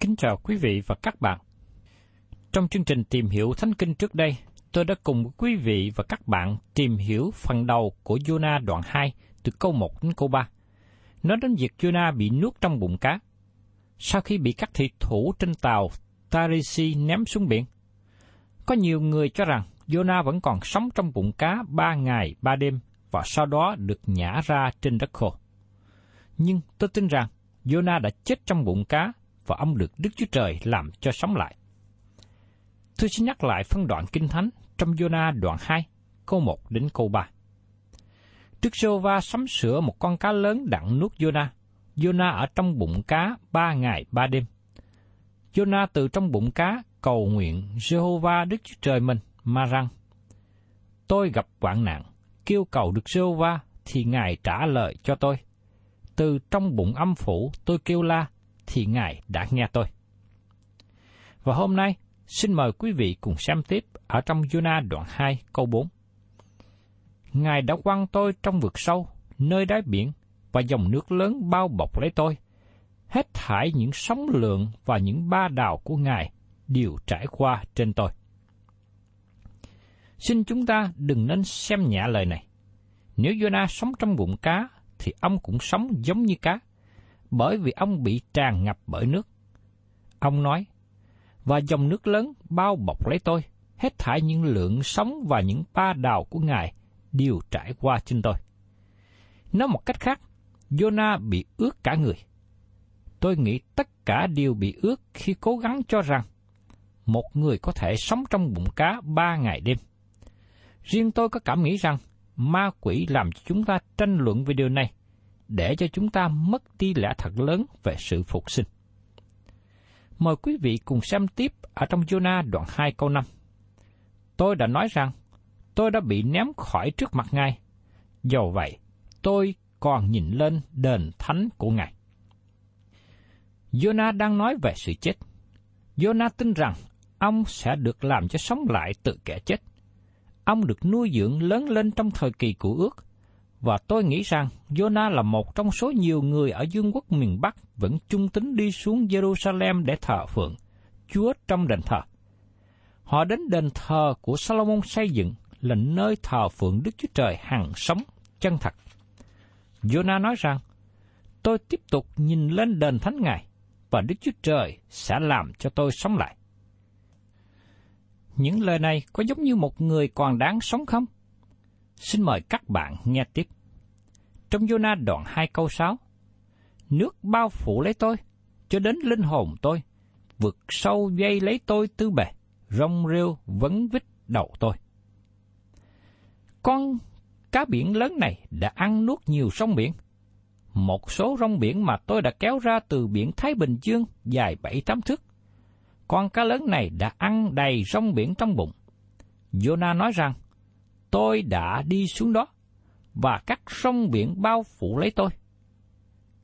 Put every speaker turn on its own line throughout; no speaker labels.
Kính chào quý vị và các bạn. Trong chương trình tìm hiểu Thánh Kinh trước đây, tôi đã cùng quý vị và các bạn tìm hiểu phần đầu của Jonah đoạn 2 từ câu 1 đến câu 3. Nói đến việc Jonah bị nuốt trong bụng cá. Sau khi bị các thị thủ trên tàu Tarisi ném xuống biển, có nhiều người cho rằng Jonah vẫn còn sống trong bụng cá ba ngày ba đêm và sau đó được nhả ra trên đất khô. Nhưng tôi tin rằng Jonah đã chết trong bụng cá và ông được Đức Chúa Trời làm cho sống lại. Tôi xin nhắc lại phân đoạn Kinh Thánh trong Jonah đoạn 2, câu 1 đến câu 3. Đức Sô va sắm sửa một con cá lớn đặng nuốt Jonah. Jonah ở trong bụng cá ba ngày ba đêm. Jonah từ trong bụng cá cầu nguyện Jehovah Đức Chúa Trời mình mà rằng Tôi gặp hoạn nạn, kêu cầu được Jehovah thì Ngài trả lời cho tôi. Từ trong bụng âm phủ tôi kêu la thì Ngài đã nghe tôi. Và hôm nay, xin mời quý vị cùng xem tiếp ở trong Jonah đoạn 2 câu 4. Ngài đã quăng tôi trong vực sâu, nơi đáy biển, và dòng nước lớn bao bọc lấy tôi. Hết thải những sóng lượng và những ba đào của Ngài đều trải qua trên tôi. Xin chúng ta đừng nên xem nhẹ lời này. Nếu Jonah sống trong bụng cá, thì ông cũng sống giống như cá, bởi vì ông bị tràn ngập bởi nước. Ông nói, và dòng nước lớn bao bọc lấy tôi, hết thải những lượng sóng và những ba đào của Ngài đều trải qua trên tôi. Nói một cách khác, Jonah bị ướt cả người. Tôi nghĩ tất cả đều bị ướt khi cố gắng cho rằng một người có thể sống trong bụng cá ba ngày đêm. Riêng tôi có cảm nghĩ rằng ma quỷ làm cho chúng ta tranh luận về điều này, để cho chúng ta mất đi lẽ thật lớn về sự phục sinh. Mời quý vị cùng xem tiếp ở trong Jonah đoạn 2 câu 5. Tôi đã nói rằng, tôi đã bị ném khỏi trước mặt Ngài. Dầu vậy, tôi còn nhìn lên đền thánh của Ngài. Jonah đang nói về sự chết. Jonah tin rằng ông sẽ được làm cho sống lại từ kẻ chết. Ông được nuôi dưỡng lớn lên trong thời kỳ của ước, và tôi nghĩ rằng Jonah là một trong số nhiều người ở dương quốc miền Bắc vẫn trung tính đi xuống Jerusalem để thờ phượng Chúa trong đền thờ. Họ đến đền thờ của Salomon xây dựng là nơi thờ phượng Đức Chúa Trời hằng sống, chân thật. Jonah nói rằng, tôi tiếp tục nhìn lên đền thánh ngài, và Đức Chúa Trời sẽ làm cho tôi sống lại. Những lời này có giống như một người còn đáng sống không? Xin mời các bạn nghe tiếp. Trong Jonah đoạn 2 câu 6, Nước bao phủ lấy tôi, cho đến linh hồn tôi, vượt sâu dây lấy tôi tư bề, rong rêu vấn vít đầu tôi. Con cá biển lớn này đã ăn nuốt nhiều sông biển. Một số rong biển mà tôi đã kéo ra từ biển Thái Bình Dương dài bảy tám thước. Con cá lớn này đã ăn đầy rong biển trong bụng. Jonah nói rằng, tôi đã đi xuống đó, và các sông biển bao phủ lấy tôi.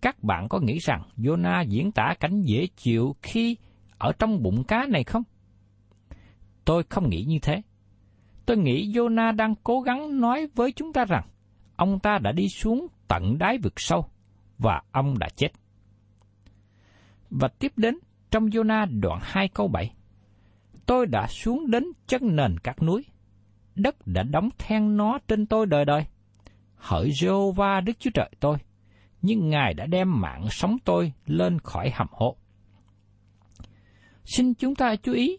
Các bạn có nghĩ rằng Jonah diễn tả cảnh dễ chịu khi ở trong bụng cá này không? Tôi không nghĩ như thế. Tôi nghĩ Jonah đang cố gắng nói với chúng ta rằng ông ta đã đi xuống tận đáy vực sâu và ông đã chết. Và tiếp đến trong Jonah đoạn 2 câu 7. Tôi đã xuống đến chân nền các núi. Đất đã đóng then nó trên tôi đời đời. Hỡi Jehovah Đức Chúa Trời tôi, nhưng Ngài đã đem mạng sống tôi lên khỏi hầm hố. Xin chúng ta chú ý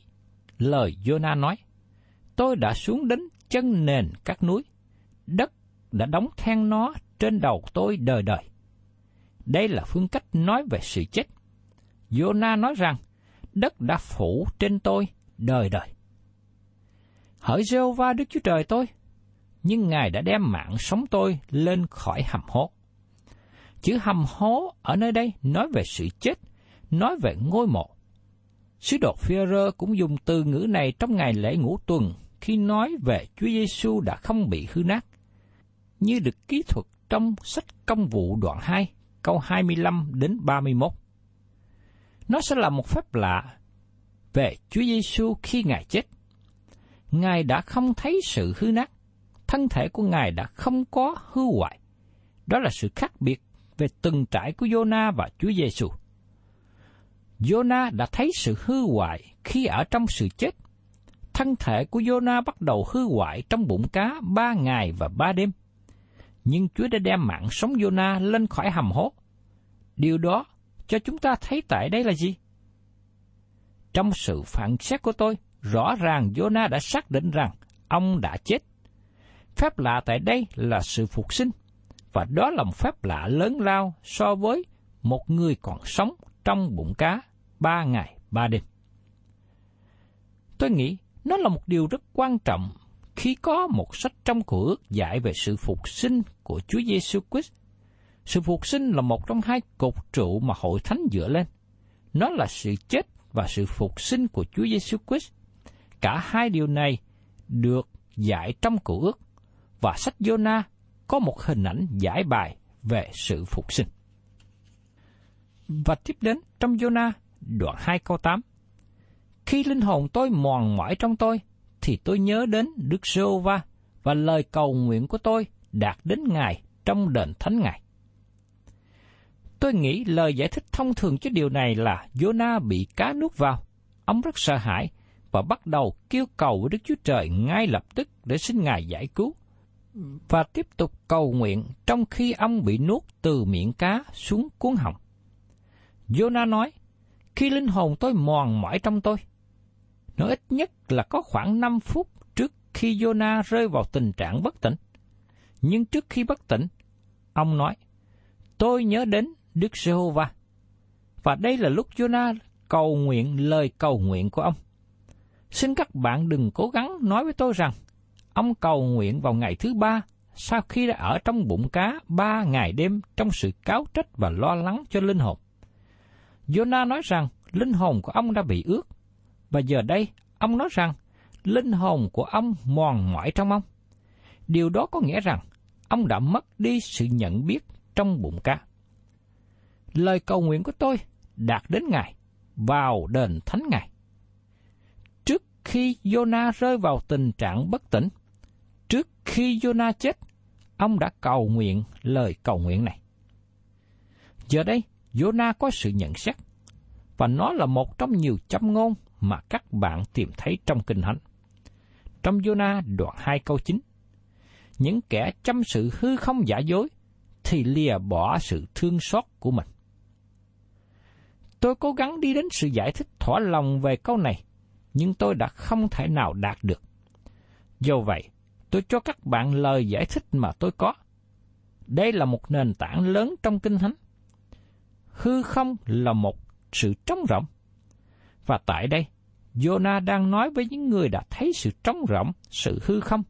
lời Jonah nói. Tôi đã xuống đến chân nền các núi. Đất đã đóng then nó trên đầu tôi đời đời. Đây là phương cách nói về sự chết. Jonah nói rằng, đất đã phủ trên tôi đời đời. Hỡi Jehovah Đức Chúa Trời tôi, nhưng Ngài đã đem mạng sống tôi lên khỏi hầm hố. Chữ hầm hố ở nơi đây nói về sự chết, nói về ngôi mộ. Sứ đồ Führer cũng dùng từ ngữ này trong ngày lễ ngũ tuần khi nói về Chúa Giêsu đã không bị hư nát, như được ký thuật trong sách công vụ đoạn 2, câu 25 đến 31. Nó sẽ là một phép lạ về Chúa Giêsu khi Ngài chết. Ngài đã không thấy sự hư nát, thân thể của Ngài đã không có hư hoại. Đó là sự khác biệt về từng trải của Jonah và Chúa Giêsu. Jonah đã thấy sự hư hoại khi ở trong sự chết. Thân thể của Jonah bắt đầu hư hoại trong bụng cá ba ngày và ba đêm. Nhưng Chúa đã đem mạng sống Jonah lên khỏi hầm hố. Điều đó cho chúng ta thấy tại đây là gì? Trong sự phản xét của tôi, rõ ràng Jonah đã xác định rằng ông đã chết. Phép lạ tại đây là sự phục sinh, và đó là một phép lạ lớn lao so với một người còn sống trong bụng cá ba ngày ba đêm. Tôi nghĩ nó là một điều rất quan trọng khi có một sách trong cổ ước dạy về sự phục sinh của Chúa Giêsu Christ. Sự phục sinh là một trong hai cột trụ mà hội thánh dựa lên. Nó là sự chết và sự phục sinh của Chúa Giêsu Christ. Cả hai điều này được dạy trong cựu ước và sách Jonah có một hình ảnh giải bài về sự phục sinh. Và tiếp đến trong Jonah đoạn 2 câu 8. Khi linh hồn tôi mòn mỏi trong tôi, thì tôi nhớ đến Đức giê va và lời cầu nguyện của tôi đạt đến Ngài trong đền thánh Ngài. Tôi nghĩ lời giải thích thông thường cho điều này là Jonah bị cá nuốt vào. Ông rất sợ hãi và bắt đầu kêu cầu với Đức Chúa Trời ngay lập tức để xin Ngài giải cứu. Và tiếp tục cầu nguyện trong khi ông bị nuốt từ miệng cá xuống cuốn họng. Jonah nói, khi linh hồn tôi mòn mỏi trong tôi, nó ít nhất là có khoảng 5 phút trước khi Jonah rơi vào tình trạng bất tỉnh. Nhưng trước khi bất tỉnh, ông nói, tôi nhớ đến Đức Giê-hô-va. Và đây là lúc Jonah cầu nguyện lời cầu nguyện của ông. Xin các bạn đừng cố gắng nói với tôi rằng, ông cầu nguyện vào ngày thứ ba sau khi đã ở trong bụng cá ba ngày đêm trong sự cáo trách và lo lắng cho linh hồn. Jonah nói rằng linh hồn của ông đã bị ướt, và giờ đây ông nói rằng linh hồn của ông mòn mỏi trong ông. Điều đó có nghĩa rằng ông đã mất đi sự nhận biết trong bụng cá. Lời cầu nguyện của tôi đạt đến Ngài, vào đền thánh Ngài. Khi Jonah rơi vào tình trạng bất tỉnh, trước khi Jonah chết, ông đã cầu nguyện lời cầu nguyện này. Giờ đây, Jonah có sự nhận xét, và nó là một trong nhiều châm ngôn mà các bạn tìm thấy trong Kinh Thánh. Trong Jonah đoạn 2 câu 9, những kẻ chăm sự hư không giả dối thì lìa bỏ sự thương xót của mình. Tôi cố gắng đi đến sự giải thích thỏa lòng về câu này, nhưng tôi đã không thể nào đạt được. Do vậy, tôi cho các bạn lời giải thích mà tôi có. Đây là một nền tảng lớn trong Kinh Thánh. Hư không là một sự trống rỗng. Và tại đây, Jonah đang nói với những người đã thấy sự trống rỗng, sự hư không,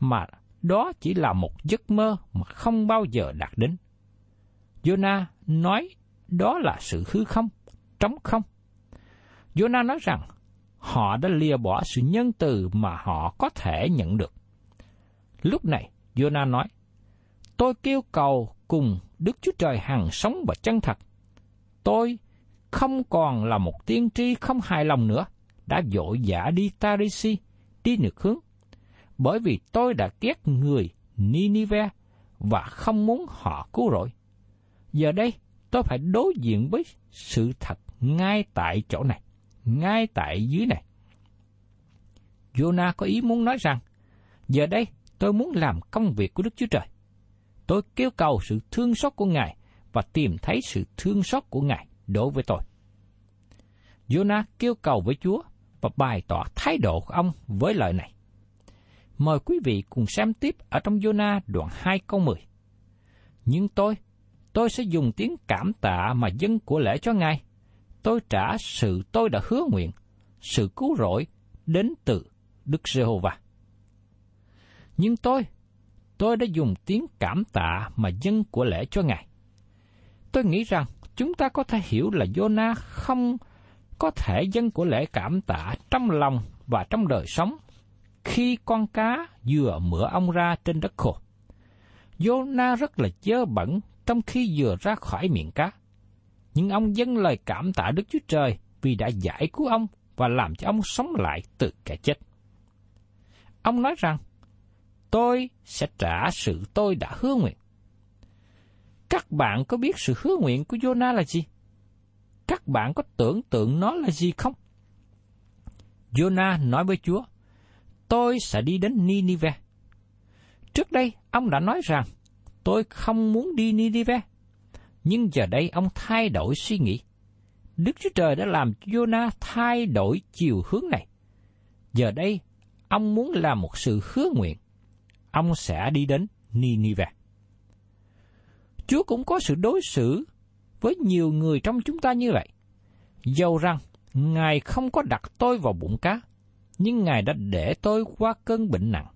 mà đó chỉ là một giấc mơ mà không bao giờ đạt đến. Jonah nói đó là sự hư không, trống không. Jonah nói rằng họ đã lìa bỏ sự nhân từ mà họ có thể nhận được. Lúc này, Jonah nói, Tôi kêu cầu cùng Đức Chúa Trời hằng sống và chân thật. Tôi không còn là một tiên tri không hài lòng nữa, đã dội dã đi Tarisi, đi ngược hướng. Bởi vì tôi đã ghét người Ninive và không muốn họ cứu rỗi. Giờ đây, tôi phải đối diện với sự thật ngay tại chỗ này, ngay tại dưới này. Jonah có ý muốn nói rằng, giờ đây tôi muốn làm công việc của Đức Chúa Trời. Tôi kêu cầu sự thương xót của Ngài và tìm thấy sự thương xót của Ngài đối với tôi. Jonah kêu cầu với Chúa và bày tỏ thái độ của ông với lời này. Mời quý vị cùng xem tiếp ở trong Jonah đoạn 2 câu 10. Nhưng tôi, tôi sẽ dùng tiếng cảm tạ mà dân của lễ cho Ngài. Tôi trả sự tôi đã hứa nguyện, sự cứu rỗi đến từ Đức Giê-hô-va. Nhưng tôi, tôi đã dùng tiếng cảm tạ mà dân của lễ cho Ngài. Tôi nghĩ rằng chúng ta có thể hiểu là Jonah không có thể dân của lễ cảm tạ trong lòng và trong đời sống khi con cá vừa mửa ông ra trên đất khô. Jonah rất là dơ bẩn trong khi vừa ra khỏi miệng cá. Nhưng ông dâng lời cảm tạ Đức Chúa Trời vì đã giải cứu ông và làm cho ông sống lại từ kẻ chết. Ông nói rằng, tôi sẽ trả sự tôi đã hứa nguyện. Các bạn có biết sự hứa nguyện của Jonah là gì? Các bạn có tưởng tượng nó là gì không? Jonah nói với Chúa, tôi sẽ đi đến Ninive. Trước đây, ông đã nói rằng, tôi không muốn đi Ninive. Nhưng giờ đây ông thay đổi suy nghĩ. Đức Chúa Trời đã làm Jonah thay đổi chiều hướng này. Giờ đây, ông muốn làm một sự hứa nguyện. Ông sẽ đi đến Ninive. Chúa cũng có sự đối xử với nhiều người trong chúng ta như vậy. Dầu rằng, Ngài không có đặt tôi vào bụng cá, nhưng Ngài đã để tôi qua cơn bệnh nặng.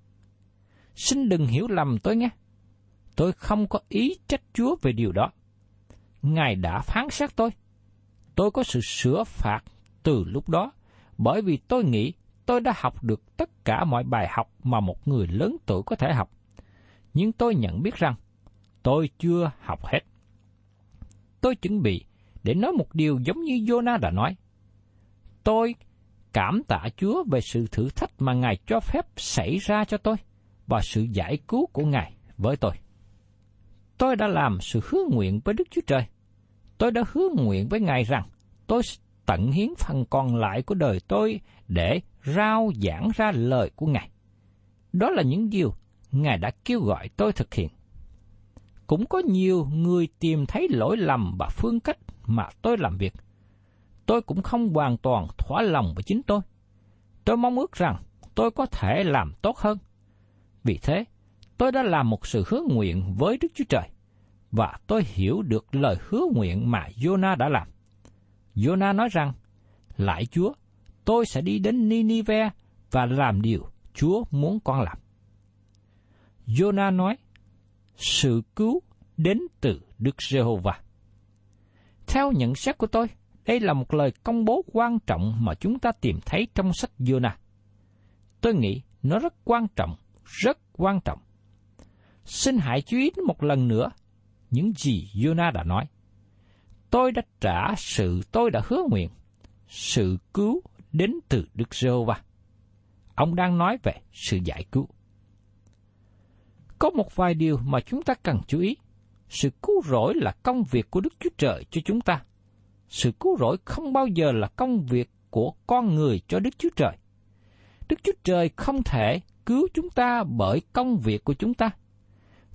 Xin đừng hiểu lầm tôi nhé. Tôi không có ý trách Chúa về điều đó. Ngài đã phán xét tôi. Tôi có sự sửa phạt từ lúc đó, bởi vì tôi nghĩ tôi đã học được tất cả mọi bài học mà một người lớn tuổi có thể học. Nhưng tôi nhận biết rằng, tôi chưa học hết. Tôi chuẩn bị để nói một điều giống như Jonah đã nói. Tôi cảm tạ Chúa về sự thử thách mà Ngài cho phép xảy ra cho tôi và sự giải cứu của Ngài với tôi. Tôi đã làm sự hứa nguyện với Đức Chúa Trời. Tôi đã hứa nguyện với Ngài rằng tôi tận hiến phần còn lại của đời tôi để rao giảng ra lời của Ngài. Đó là những điều Ngài đã kêu gọi tôi thực hiện. Cũng có nhiều người tìm thấy lỗi lầm và phương cách mà tôi làm việc. Tôi cũng không hoàn toàn thỏa lòng với chính tôi. Tôi mong ước rằng tôi có thể làm tốt hơn. Vì thế, tôi đã làm một sự hứa nguyện với Đức Chúa Trời, và tôi hiểu được lời hứa nguyện mà Jonah đã làm. Jonah nói rằng, lại Chúa, tôi sẽ đi đến Ninive và làm điều Chúa muốn con làm. Jonah nói, sự cứu đến từ Đức Giê-hô-va. Theo nhận xét của tôi, đây là một lời công bố quan trọng mà chúng ta tìm thấy trong sách Jonah. Tôi nghĩ nó rất quan trọng, rất quan trọng. Xin hãy chú ý một lần nữa những gì Jonah đã nói. Tôi đã trả sự tôi đã hứa nguyện, sự cứu đến từ Đức Giê-hô-va. Ông đang nói về sự giải cứu. Có một vài điều mà chúng ta cần chú ý. Sự cứu rỗi là công việc của Đức Chúa Trời cho chúng ta. Sự cứu rỗi không bao giờ là công việc của con người cho Đức Chúa Trời. Đức Chúa Trời không thể cứu chúng ta bởi công việc của chúng ta.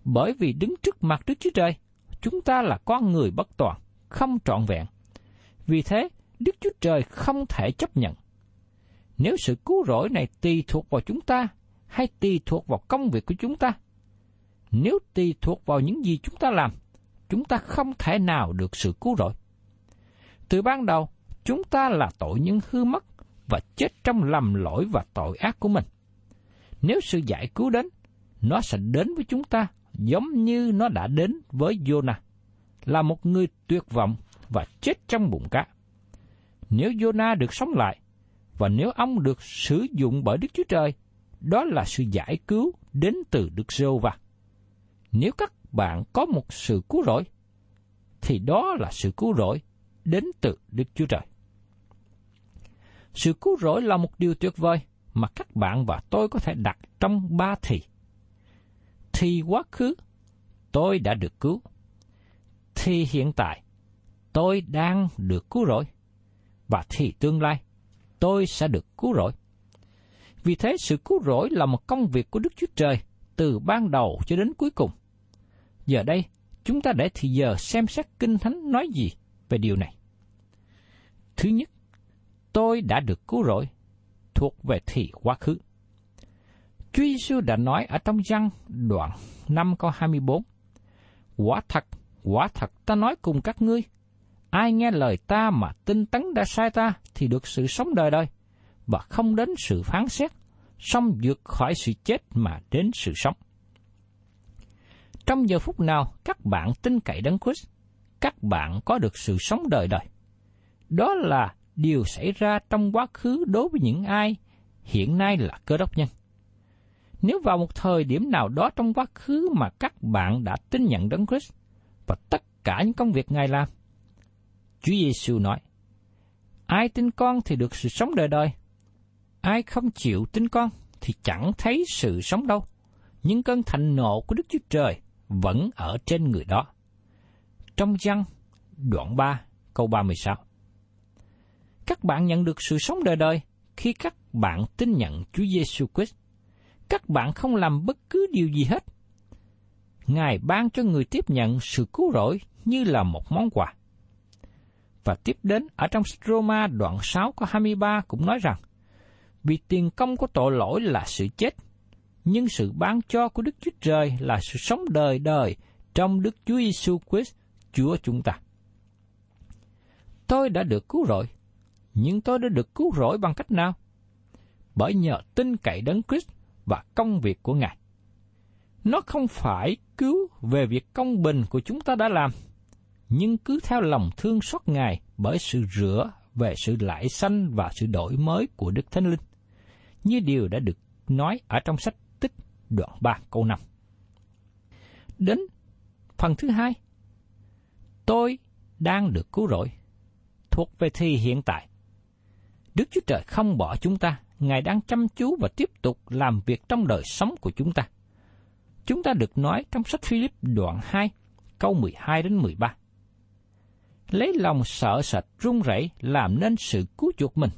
Bởi vì đứng trước mặt Đức Chúa Trời, chúng ta là con người bất toàn, không trọn vẹn. Vì thế, Đức Chúa Trời không thể chấp nhận. Nếu sự cứu rỗi này tùy thuộc vào chúng ta, hay tùy thuộc vào công việc của chúng ta, nếu tùy thuộc vào những gì chúng ta làm, chúng ta không thể nào được sự cứu rỗi. Từ ban đầu, chúng ta là tội nhân hư mất và chết trong lầm lỗi và tội ác của mình. Nếu sự giải cứu đến, nó sẽ đến với chúng ta giống như nó đã đến với Jonah, là một người tuyệt vọng và chết trong bụng cá. Nếu Jonah được sống lại, và nếu ông được sử dụng bởi Đức Chúa Trời, đó là sự giải cứu đến từ Đức Giêsu va. Nếu các bạn có một sự cứu rỗi, thì đó là sự cứu rỗi đến từ Đức Chúa Trời. Sự cứu rỗi là một điều tuyệt vời mà các bạn và tôi có thể đặt trong ba thì. Thì quá khứ, tôi đã được cứu. Thì hiện tại, tôi đang được cứu rỗi. Và thì tương lai, tôi sẽ được cứu rỗi. Vì thế sự cứu rỗi là một công việc của Đức Chúa Trời từ ban đầu cho đến cuối cùng. Giờ đây, chúng ta để thì giờ xem xét Kinh Thánh nói gì về điều này. Thứ nhất, tôi đã được cứu rỗi, thuộc về thì quá khứ. Chúa Giêsu đã nói ở trong răng đoạn 5 câu 24, Quả thật, quả thật ta nói cùng các ngươi, ai nghe lời ta mà tin tấn đã sai ta thì được sự sống đời đời, và không đến sự phán xét, song vượt khỏi sự chết mà đến sự sống. Trong giờ phút nào các bạn tin cậy đấng Christ, các bạn có được sự sống đời đời. Đó là điều xảy ra trong quá khứ đối với những ai hiện nay là cơ đốc nhân. Nếu vào một thời điểm nào đó trong quá khứ mà các bạn đã tin nhận đấng Christ và tất cả những công việc Ngài làm, Chúa Giêsu nói, ai tin con thì được sự sống đời đời, ai không chịu tin con thì chẳng thấy sự sống đâu. Nhưng cơn thạnh nộ của Đức Chúa Trời vẫn ở trên người đó. Trong văn đoạn 3 câu 36 Các bạn nhận được sự sống đời đời khi các bạn tin nhận Chúa Giêsu Christ. Các bạn không làm bất cứ điều gì hết. Ngài ban cho người tiếp nhận sự cứu rỗi như là một món quà. Và tiếp đến ở trong Roma đoạn 6 có 23 cũng nói rằng, vì tiền công của tội lỗi là sự chết, nhưng sự ban cho của Đức Chúa Trời là sự sống đời đời trong Đức Chúa Giêsu Christ, Chúa chúng ta. Tôi đã được cứu rỗi, nhưng tôi đã được cứu rỗi bằng cách nào? Bởi nhờ tin cậy đấng Christ và công việc của Ngài. Nó không phải cứu về việc công bình của chúng ta đã làm, nhưng cứ theo lòng thương xót Ngài bởi sự rửa về sự lại sanh và sự đổi mới của Đức Thánh Linh, như điều đã được nói ở trong sách Tích đoạn 3 câu 5. Đến phần thứ hai, tôi đang được cứu rỗi, thuộc về thì hiện tại. Đức Chúa Trời không bỏ chúng ta, Ngài đang chăm chú và tiếp tục làm việc trong đời sống của chúng ta. Chúng ta được nói trong sách Philip đoạn 2, câu 12 đến 13 lấy lòng sợ sệt run rẩy làm nên sự cứu chuộc mình.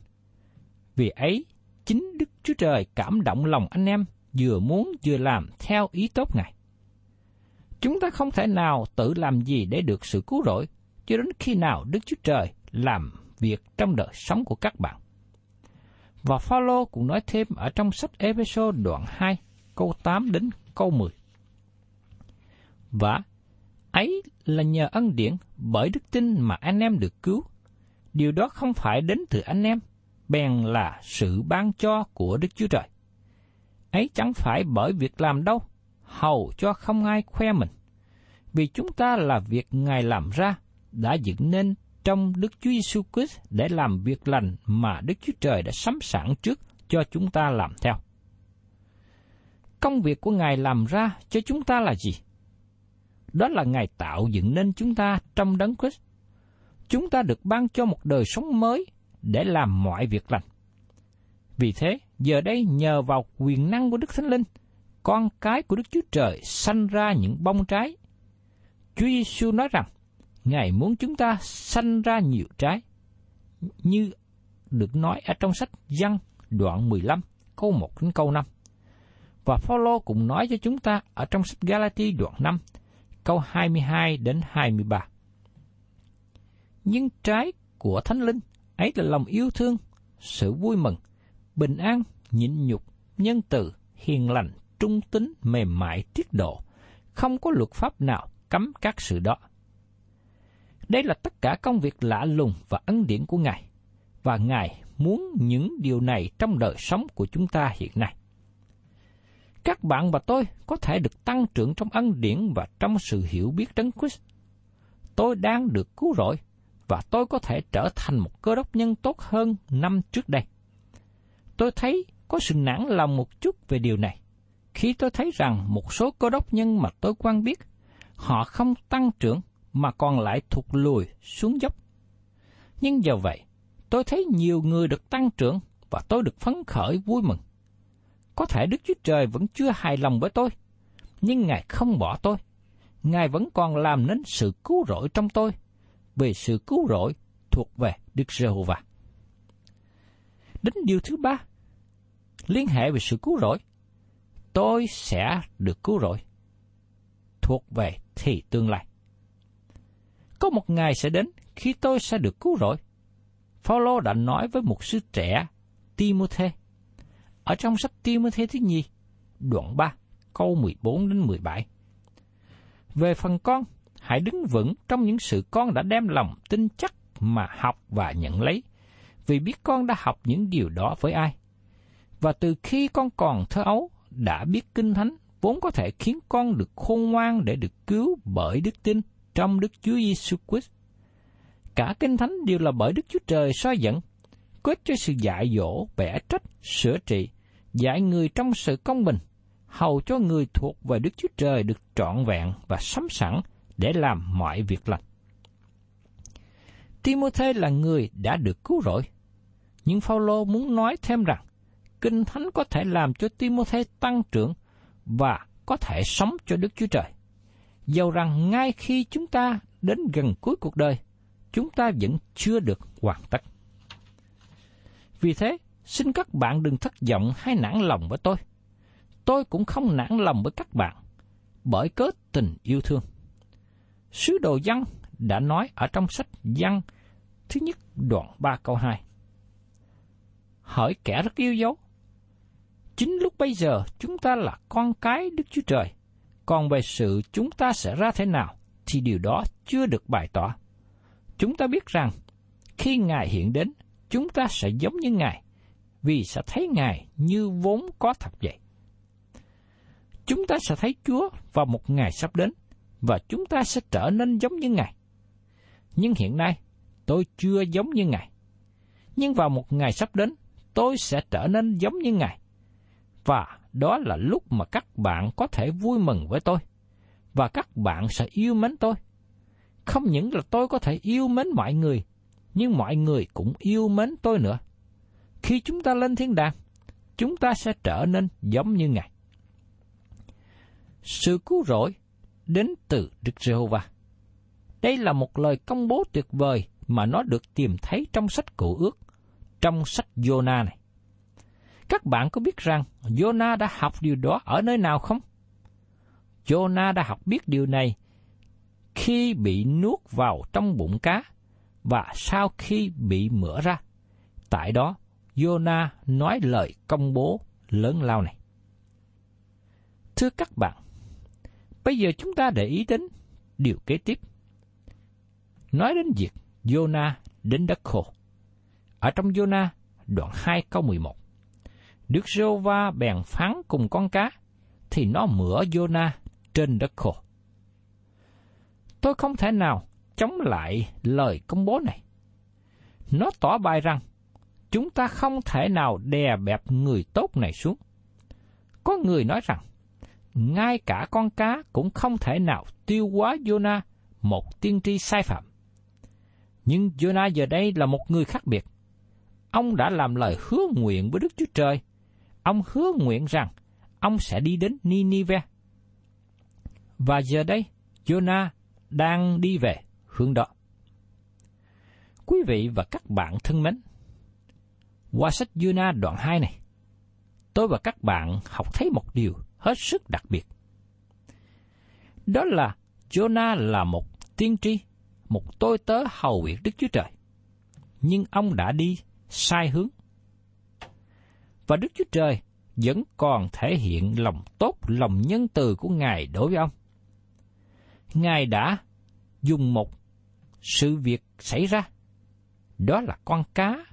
Vì ấy, chính Đức Chúa Trời cảm động lòng anh em vừa muốn vừa làm theo ý tốt Ngài. Chúng ta không thể nào tự làm gì để được sự cứu rỗi, cho đến khi nào Đức Chúa Trời làm việc trong đời sống của các bạn. Và Phaolô cũng nói thêm ở trong sách Epheso đoạn 2, câu 8 đến câu 10. Và ấy là nhờ ân điển bởi đức tin mà anh em được cứu. Điều đó không phải đến từ anh em, bèn là sự ban cho của Đức Chúa Trời. Ấy chẳng phải bởi việc làm đâu, hầu cho không ai khoe mình. Vì chúng ta là việc Ngài làm ra, đã dựng nên trong Đức Chúa Giêsu Christ để làm việc lành mà Đức Chúa Trời đã sắm sẵn trước cho chúng ta làm theo. Công việc của Ngài làm ra cho chúng ta là gì? đó là Ngài tạo dựng nên chúng ta trong đấng Christ. Chúng ta được ban cho một đời sống mới để làm mọi việc lành. Vì thế, giờ đây nhờ vào quyền năng của Đức Thánh Linh, con cái của Đức Chúa Trời sanh ra những bông trái. Chúa Giêsu nói rằng, Ngài muốn chúng ta sanh ra nhiều trái, như được nói ở trong sách Giăng đoạn 15, câu 1 đến câu 5. Và Phaolô cũng nói cho chúng ta ở trong sách Galati đoạn 5, câu 22 đến 23. Nhưng trái của Thánh Linh, ấy là lòng yêu thương, sự vui mừng, bình an, nhịn nhục, nhân từ, hiền lành, trung tính, mềm mại, tiết độ. Không có luật pháp nào cấm các sự đó. Đây là tất cả công việc lạ lùng và ân điển của Ngài, và Ngài muốn những điều này trong đời sống của chúng ta hiện nay. Các bạn và tôi có thể được tăng trưởng trong ân điển và trong sự hiểu biết Đấng Christ. Tôi đang được cứu rỗi và tôi có thể trở thành một cơ đốc nhân tốt hơn năm trước đây. Tôi thấy có sự nản lòng một chút về điều này. Khi tôi thấy rằng một số cơ đốc nhân mà tôi quan biết, họ không tăng trưởng mà còn lại thụt lùi xuống dốc. Nhưng giờ vậy, tôi thấy nhiều người được tăng trưởng và tôi được phấn khởi vui mừng. Có thể Đức Chúa Trời vẫn chưa hài lòng với tôi, nhưng Ngài không bỏ tôi. Ngài vẫn còn làm nên sự cứu rỗi trong tôi, vì sự cứu rỗi thuộc về Đức Giê-hô-va. Đến điều thứ ba, liên hệ về sự cứu rỗi. Tôi sẽ được cứu rỗi. Thuộc về thì tương lai. Có một ngày sẽ đến khi tôi sẽ được cứu rỗi. Phaolô đã nói với một sư trẻ Timôthê ở trong sách Timôthê thứ nhì, đoạn 3, câu 14 đến 17. Về phần con, hãy đứng vững trong những sự con đã đem lòng tin chắc mà học và nhận lấy, vì biết con đã học những điều đó với ai. Và từ khi con còn thơ ấu, đã biết kinh thánh vốn có thể khiến con được khôn ngoan để được cứu bởi đức tin trong Đức Chúa Giêsu Christ. Cả kinh thánh đều là bởi Đức Chúa Trời soi dẫn, kết cho sự dạy dỗ, bẻ trách, sửa trị, dạy người trong sự công bình, hầu cho người thuộc về Đức Chúa Trời được trọn vẹn và sắm sẵn để làm mọi việc lành. Timôthê là người đã được cứu rỗi, nhưng Phaolô muốn nói thêm rằng Kinh Thánh có thể làm cho Timôthê tăng trưởng và có thể sống cho Đức Chúa Trời. Dầu rằng ngay khi chúng ta đến gần cuối cuộc đời, chúng ta vẫn chưa được hoàn tất. Vì thế, xin các bạn đừng thất vọng hay nản lòng với tôi. Tôi cũng không nản lòng với các bạn, bởi cớ tình yêu thương. Sứ đồ văn đã nói ở trong sách văn thứ nhất đoạn 3 câu 2. Hỏi kẻ rất yêu dấu. Chính lúc bây giờ chúng ta là con cái Đức Chúa Trời, còn về sự chúng ta sẽ ra thế nào thì điều đó chưa được bày tỏ. Chúng ta biết rằng khi Ngài hiện đến, chúng ta sẽ giống như Ngài, vì sẽ thấy Ngài như vốn có thật vậy. Chúng ta sẽ thấy Chúa vào một ngày sắp đến, và chúng ta sẽ trở nên giống như Ngài. Nhưng hiện nay, tôi chưa giống như Ngài. Nhưng vào một ngày sắp đến, tôi sẽ trở nên giống như Ngài. Và đó là lúc mà các bạn có thể vui mừng với tôi. Và các bạn sẽ yêu mến tôi. Không những là tôi có thể yêu mến mọi người, nhưng mọi người cũng yêu mến tôi nữa. Khi chúng ta lên thiên đàng, chúng ta sẽ trở nên giống như Ngài. Sự cứu rỗi đến từ Đức Giê-hô-va. Đây là một lời công bố tuyệt vời mà nó được tìm thấy trong sách Cựu Ước, trong sách Jonah này. Các bạn có biết rằng Jonah đã học điều đó ở nơi nào không? Jonah đã học biết điều này khi bị nuốt vào trong bụng cá và sau khi bị mửa ra. Tại đó, Jonah nói lời công bố lớn lao này. Thưa các bạn, bây giờ chúng ta để ý đến điều kế tiếp. Nói đến việc Jonah đến đất khô. Ở trong Jonah, đoạn 2 câu 11. Đức rô va bèn phán cùng con cá, thì nó mửa Jonah trên đất khô. Tôi không thể nào chống lại lời công bố này. Nó tỏ bài rằng chúng ta không thể nào đè bẹp người tốt này xuống. Có người nói rằng, ngay cả con cá cũng không thể nào tiêu hóa Jonah, một tiên tri sai phạm. Nhưng Jonah giờ đây là một người khác biệt. Ông đã làm lời hứa nguyện với Đức Chúa Trời. Ông hứa nguyện rằng ông sẽ đi đến Ninive. Và giờ đây, Jonah đang đi về hướng đó. Quý vị và các bạn thân mến, qua sách Jonah đoạn 2 này, tôi và các bạn học thấy một điều hết sức đặc biệt. Đó là Jonah là một tiên tri, một tôi tớ hầu việc Đức Chúa Trời. nhưng ông đã đi sai hướng. Và Đức Chúa Trời vẫn còn thể hiện lòng tốt, lòng nhân từ của Ngài đối với ông. Ngài đã dùng một sự việc xảy ra. Đó là con cá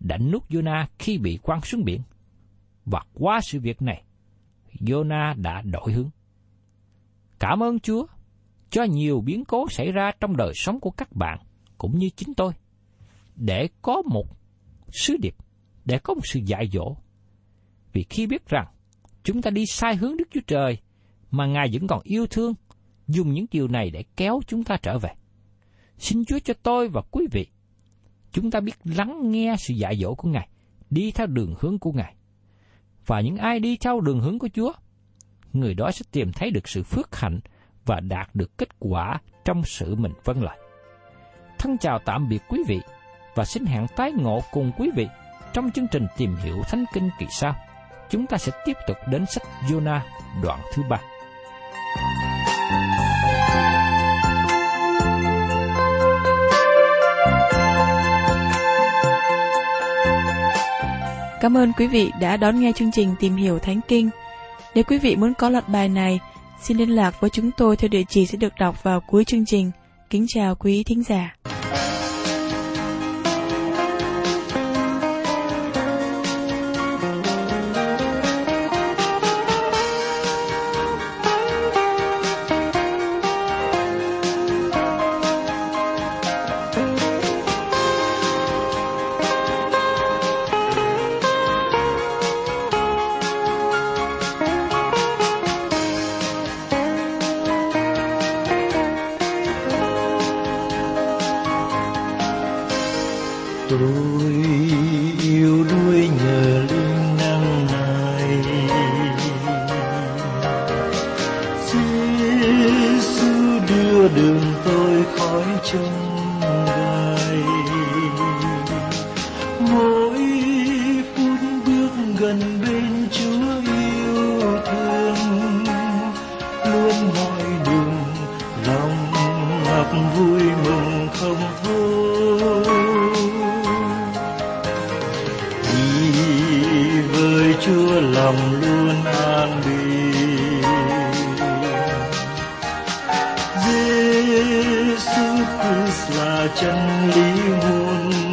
đã nuốt Jonah khi bị quăng xuống biển. Và qua sự việc này, Jonah đã đổi hướng. Cảm ơn Chúa cho nhiều biến cố xảy ra trong đời sống của các bạn cũng như chính tôi để có một sứ điệp, để có một sự dạy dỗ. Vì khi biết rằng chúng ta đi sai hướng Đức Chúa Trời mà Ngài vẫn còn yêu thương, dùng những điều này để kéo chúng ta trở về. Xin Chúa cho tôi và quý vị, chúng ta biết lắng nghe sự dạy dỗ của Ngài, đi theo đường hướng của Ngài. Và những ai đi theo đường hướng của Chúa, người đó sẽ tìm thấy được sự phước hạnh và đạt được kết quả trong sự mình vâng lời. Thân chào tạm biệt quý vị và xin hẹn tái ngộ cùng quý vị trong chương trình tìm hiểu Thánh Kinh kỳ sau. Chúng ta sẽ tiếp tục đến sách Jonah đoạn thứ ba.
Cảm ơn quý vị đã đón nghe chương trình Tìm hiểu Thánh Kinh. Nếu quý vị muốn có loạt bài này, xin liên lạc với chúng tôi theo địa chỉ sẽ được đọc vào cuối chương trình. Kính chào quý thính giả.
Là chân lý muôn